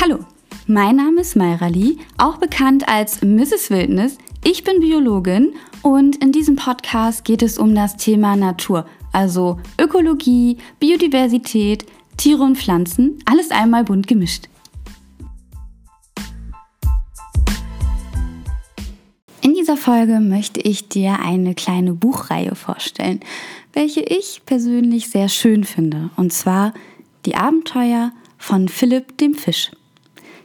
Hallo, mein Name ist Mayra Lee, auch bekannt als Mrs. Wildnis. Ich bin Biologin und in diesem Podcast geht es um das Thema Natur, also Ökologie, Biodiversität, Tiere und Pflanzen, alles einmal bunt gemischt. In dieser Folge möchte ich dir eine kleine Buchreihe vorstellen, welche ich persönlich sehr schön finde, und zwar Die Abenteuer von Philipp dem Fisch.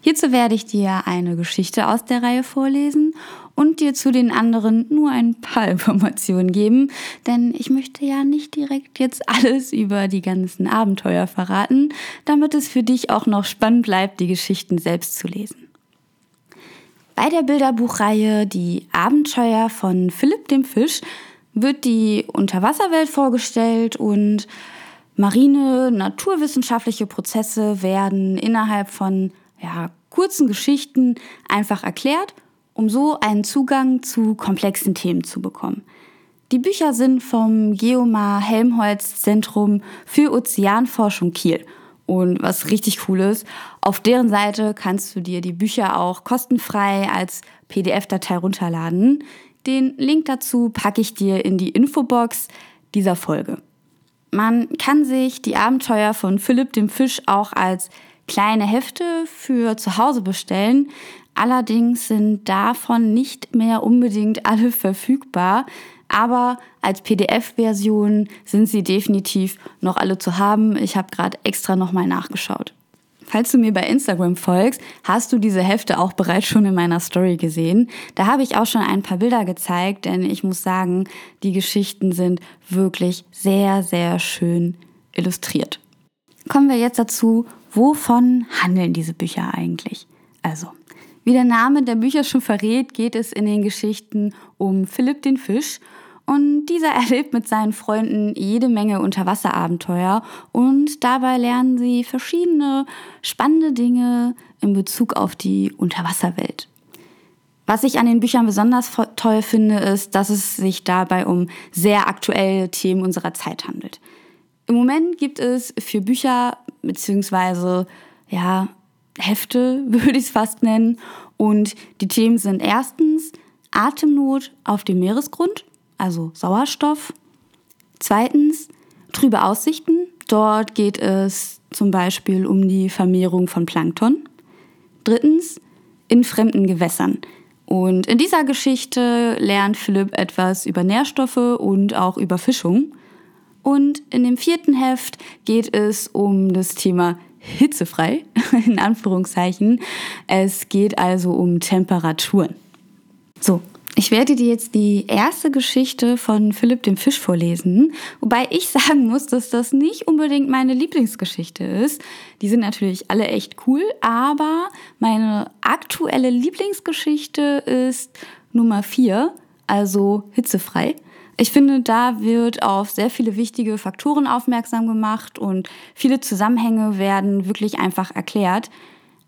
Hierzu werde ich dir eine Geschichte aus der Reihe vorlesen und dir zu den anderen nur ein paar Informationen geben, denn ich möchte ja nicht direkt jetzt alles über die ganzen Abenteuer verraten, damit es für dich auch noch spannend bleibt, die Geschichten selbst zu lesen. Bei der Bilderbuchreihe Die Abenteuer von Philipp dem Fisch wird die Unterwasserwelt vorgestellt und marine naturwissenschaftliche Prozesse werden innerhalb von ja, kurzen Geschichten einfach erklärt, um so einen Zugang zu komplexen Themen zu bekommen. Die Bücher sind vom Geomar Helmholtz Zentrum für Ozeanforschung Kiel. Und was richtig cool ist, auf deren Seite kannst du dir die Bücher auch kostenfrei als PDF-Datei runterladen. Den Link dazu packe ich dir in die Infobox dieser Folge. Man kann sich die Abenteuer von Philipp dem Fisch auch als kleine Hefte für zu Hause bestellen. Allerdings sind davon nicht mehr unbedingt alle verfügbar. Aber als PDF-Version sind sie definitiv noch alle zu haben. Ich habe gerade extra nochmal nachgeschaut. Falls du mir bei Instagram folgst, hast du diese Hefte auch bereits schon in meiner Story gesehen. Da habe ich auch schon ein paar Bilder gezeigt, denn ich muss sagen, die Geschichten sind wirklich sehr, sehr schön illustriert. Kommen wir jetzt dazu, wovon handeln diese Bücher eigentlich? Also, wie der Name der Bücher schon verrät, geht es in den Geschichten um Philipp den Fisch und dieser erlebt mit seinen Freunden jede Menge Unterwasserabenteuer und dabei lernen sie verschiedene spannende Dinge in Bezug auf die Unterwasserwelt. Was ich an den Büchern besonders toll finde, ist, dass es sich dabei um sehr aktuelle Themen unserer Zeit handelt. Im Moment gibt es für Bücher beziehungsweise ja Hefte würde ich es fast nennen und die Themen sind erstens Atemnot auf dem Meeresgrund also Sauerstoff. Zweitens trübe Aussichten. Dort geht es zum Beispiel um die Vermehrung von Plankton. Drittens in fremden Gewässern. Und in dieser Geschichte lernt Philipp etwas über Nährstoffe und auch über Fischung. Und in dem vierten Heft geht es um das Thema hitzefrei, in Anführungszeichen. Es geht also um Temperaturen. So, ich werde dir jetzt die erste Geschichte von Philipp dem Fisch vorlesen, wobei ich sagen muss, dass das nicht unbedingt meine Lieblingsgeschichte ist. Die sind natürlich alle echt cool, aber meine aktuelle Lieblingsgeschichte ist Nummer 4, also hitzefrei. Ich finde, da wird auf sehr viele wichtige Faktoren aufmerksam gemacht und viele Zusammenhänge werden wirklich einfach erklärt.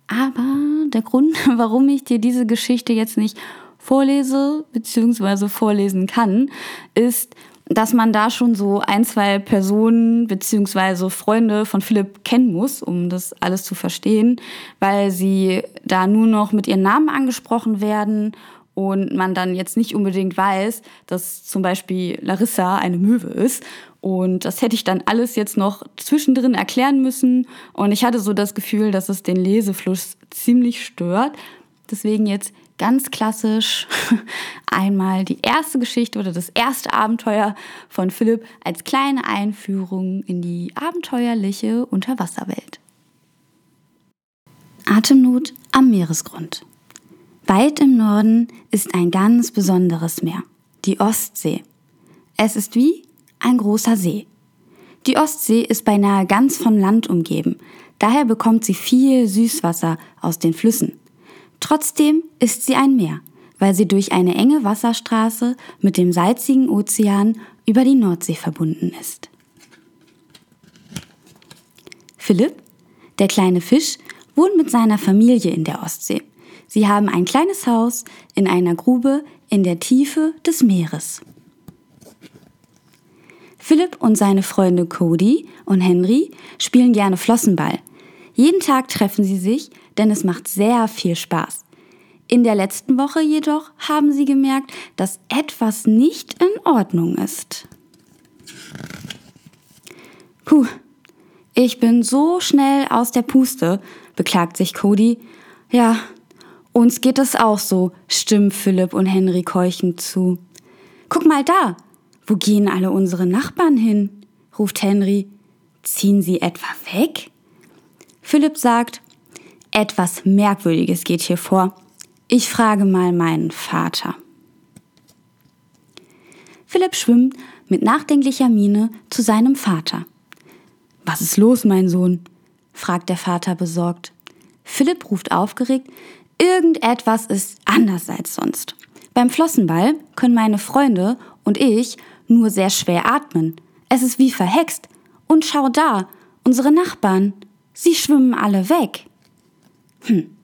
Aber der Grund, warum ich dir diese Geschichte jetzt nicht vorlese bzw. vorlesen kann, ist, dass man da schon so ein, zwei Personen bzw. Freunde von Philipp kennen muss, um das alles zu verstehen, weil sie da nur noch mit ihren Namen angesprochen werden und man dann jetzt nicht unbedingt weiß, dass zum Beispiel Larissa eine Möwe ist. Und das hätte ich dann alles jetzt noch zwischendrin erklären müssen. Und ich hatte so das Gefühl, dass es den Lesefluss ziemlich stört. Deswegen jetzt ganz klassisch einmal die erste Geschichte oder das erste Abenteuer von Philipp als kleine Einführung in die abenteuerliche Unterwasserwelt. Atemnot am Meeresgrund. Weit im Norden ist ein ganz besonderes Meer, die Ostsee. Es ist wie ein großer See. Die Ostsee ist beinahe ganz von Land umgeben, daher bekommt sie viel Süßwasser aus den Flüssen. Trotzdem ist sie ein Meer, weil sie durch eine enge Wasserstraße mit dem salzigen Ozean über die Nordsee verbunden ist. Philipp, der kleine Fisch, wohnt mit seiner Familie in der Ostsee. Sie haben ein kleines Haus in einer Grube in der Tiefe des Meeres. Philipp und seine Freunde Cody und Henry spielen gerne Flossenball. Jeden Tag treffen sie sich, denn es macht sehr viel Spaß. In der letzten Woche jedoch haben sie gemerkt, dass etwas nicht in Ordnung ist. Puh, ich bin so schnell aus der Puste, beklagt sich Cody. Ja, uns geht es auch so, stimmen Philipp und Henry keuchend zu. Guck mal da, wo gehen alle unsere Nachbarn hin? ruft Henry. Ziehen sie etwa weg? Philipp sagt, etwas Merkwürdiges geht hier vor. Ich frage mal meinen Vater. Philipp schwimmt mit nachdenklicher Miene zu seinem Vater. Was ist los, mein Sohn? fragt der Vater besorgt. Philipp ruft aufgeregt, irgendetwas ist anders als sonst. Beim Flossenball können meine Freunde und ich nur sehr schwer atmen. Es ist wie verhext. Und schau da, unsere Nachbarn, sie schwimmen alle weg. Hm,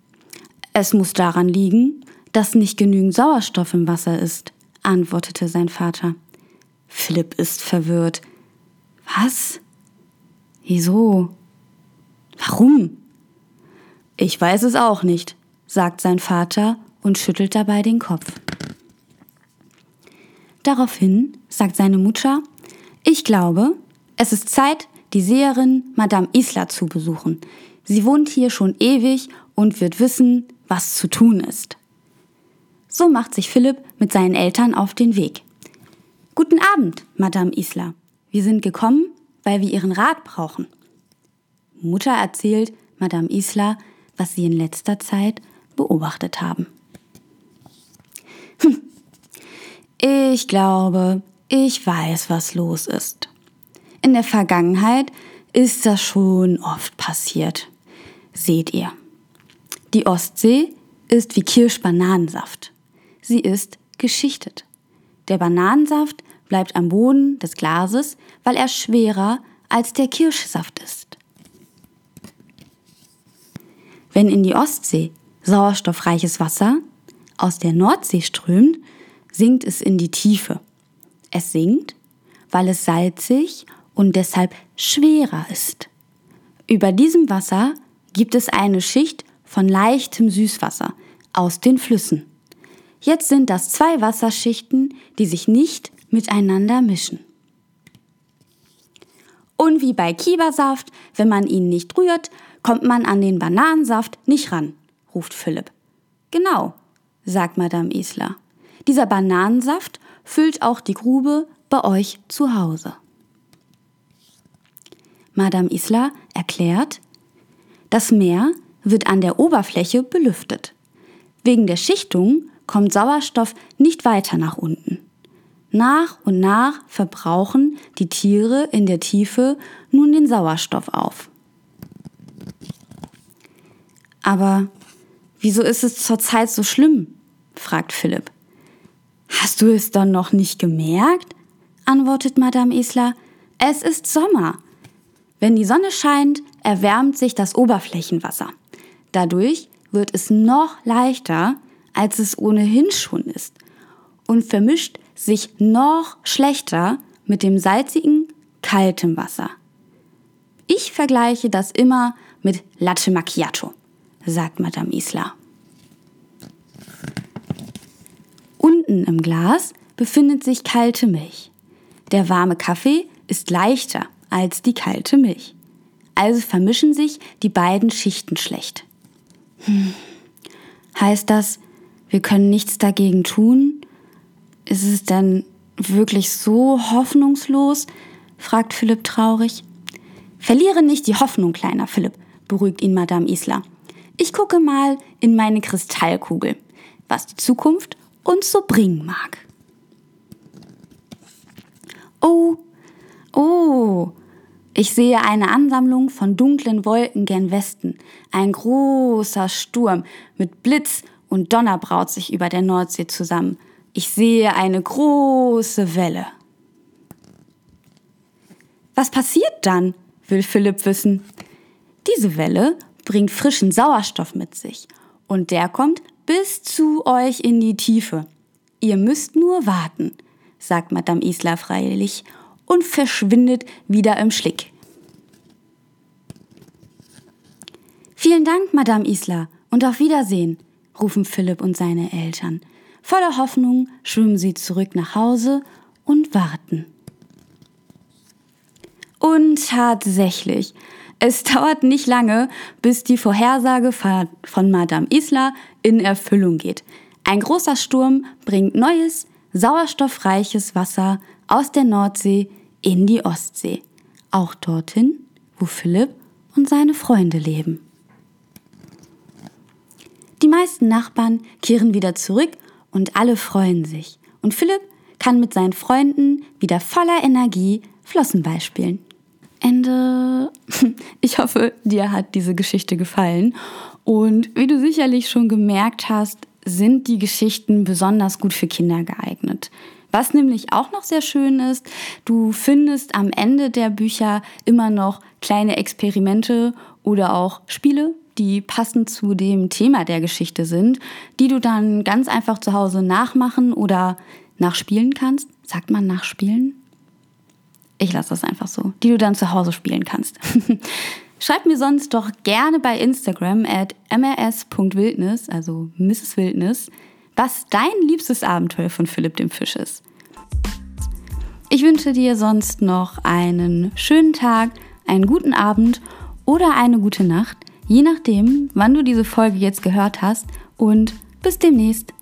es muss daran liegen, dass nicht genügend Sauerstoff im Wasser ist, antwortete sein Vater. Philipp ist verwirrt. Was? Wieso? Warum? Ich weiß es auch nicht, sagt sein Vater und schüttelt dabei den Kopf. Daraufhin sagt seine Mutter, ich glaube, es ist Zeit, die Seherin Madame Isla zu besuchen. Sie wohnt hier schon ewig und wird wissen, was zu tun ist. So macht sich Philipp mit seinen Eltern auf den Weg. Guten Abend, Madame Isla. Wir sind gekommen, weil wir Ihren Rat brauchen. Mutter erzählt Madame Isla, was sie in letzter Zeit beobachtet haben. Hm. Ich glaube, ich weiß, was los ist. In der Vergangenheit ist das schon oft passiert. Seht ihr. Die Ostsee ist wie Kirschbananensaft. Sie ist geschichtet. Der Bananensaft bleibt am Boden des Glases, weil er schwerer als der Kirschsaft ist. Wenn in die Ostsee sauerstoffreiches Wasser aus der Nordsee strömt, sinkt es in die Tiefe. Es sinkt, weil es salzig und deshalb schwerer ist. Über diesem Wasser gibt es eine Schicht von leichtem Süßwasser aus den Flüssen. Jetzt sind das zwei Wasserschichten, die sich nicht miteinander mischen. Und wie bei Kiebersaft, wenn man ihn nicht rührt, kommt man an den Bananensaft nicht ran, ruft Philipp. Genau, sagt Madame Isla. Dieser Bananensaft füllt auch die Grube bei euch zu Hause. Madame Isla erklärt, das Meer wird an der Oberfläche belüftet. Wegen der Schichtung kommt Sauerstoff nicht weiter nach unten. Nach und nach verbrauchen die Tiere in der Tiefe nun den Sauerstoff auf. Aber wieso ist es zurzeit so schlimm? fragt Philipp. Hast du es dann noch nicht gemerkt? antwortet Madame Isla. Es ist Sommer. Wenn die Sonne scheint, erwärmt sich das Oberflächenwasser. Dadurch wird es noch leichter, als es ohnehin schon ist und vermischt sich noch schlechter mit dem salzigen, kalten Wasser. Ich vergleiche das immer mit Latte Macchiato, sagt Madame Isla. Unten im Glas befindet sich kalte Milch. Der warme Kaffee ist leichter als die kalte Milch. Also vermischen sich die beiden Schichten schlecht. Hm. Heißt das, wir können nichts dagegen tun? Ist es denn wirklich so hoffnungslos? fragt Philipp traurig. Verliere nicht die Hoffnung, kleiner Philipp, beruhigt ihn Madame Isla. Ich gucke mal in meine Kristallkugel, was die Zukunft uns so bringen mag. Oh, oh, ich sehe eine Ansammlung von dunklen Wolken gen Westen. Ein großer Sturm mit Blitz und Donner braut sich über der Nordsee zusammen. Ich sehe eine große Welle. Was passiert dann? will Philipp wissen. Diese Welle bringt frischen Sauerstoff mit sich und der kommt bis zu euch in die Tiefe. Ihr müsst nur warten, sagt Madame Isla freilich und verschwindet wieder im Schlick. Vielen Dank, Madame Isla, und auf Wiedersehen, rufen Philipp und seine Eltern. Voller Hoffnung schwimmen sie zurück nach Hause und warten. Und tatsächlich, es dauert nicht lange, bis die Vorhersage von Madame Isla in Erfüllung geht. Ein großer Sturm bringt neues, sauerstoffreiches Wasser aus der Nordsee in die Ostsee. Auch dorthin, wo Philipp und seine Freunde leben. Die meisten Nachbarn kehren wieder zurück und alle freuen sich. Und Philipp kann mit seinen Freunden wieder voller Energie Flossenball spielen. Ende. Ich hoffe, dir hat diese Geschichte gefallen. Und wie du sicherlich schon gemerkt hast, sind die Geschichten besonders gut für Kinder geeignet. Was nämlich auch noch sehr schön ist, du findest am Ende der Bücher immer noch kleine Experimente oder auch Spiele, die passend zu dem Thema der Geschichte sind, die du dann ganz einfach zu Hause nachmachen oder nachspielen kannst. Sagt man nachspielen? Ich lasse das einfach so, die du dann zu Hause spielen kannst. Schreib mir sonst doch gerne bei Instagram at mrs.wildnis, also Mrs. Wildnis, was dein liebstes Abenteuer von Philipp dem Fisch ist. Ich wünsche dir sonst noch einen schönen Tag, einen guten Abend oder eine gute Nacht, je nachdem, wann du diese Folge jetzt gehört hast und bis demnächst.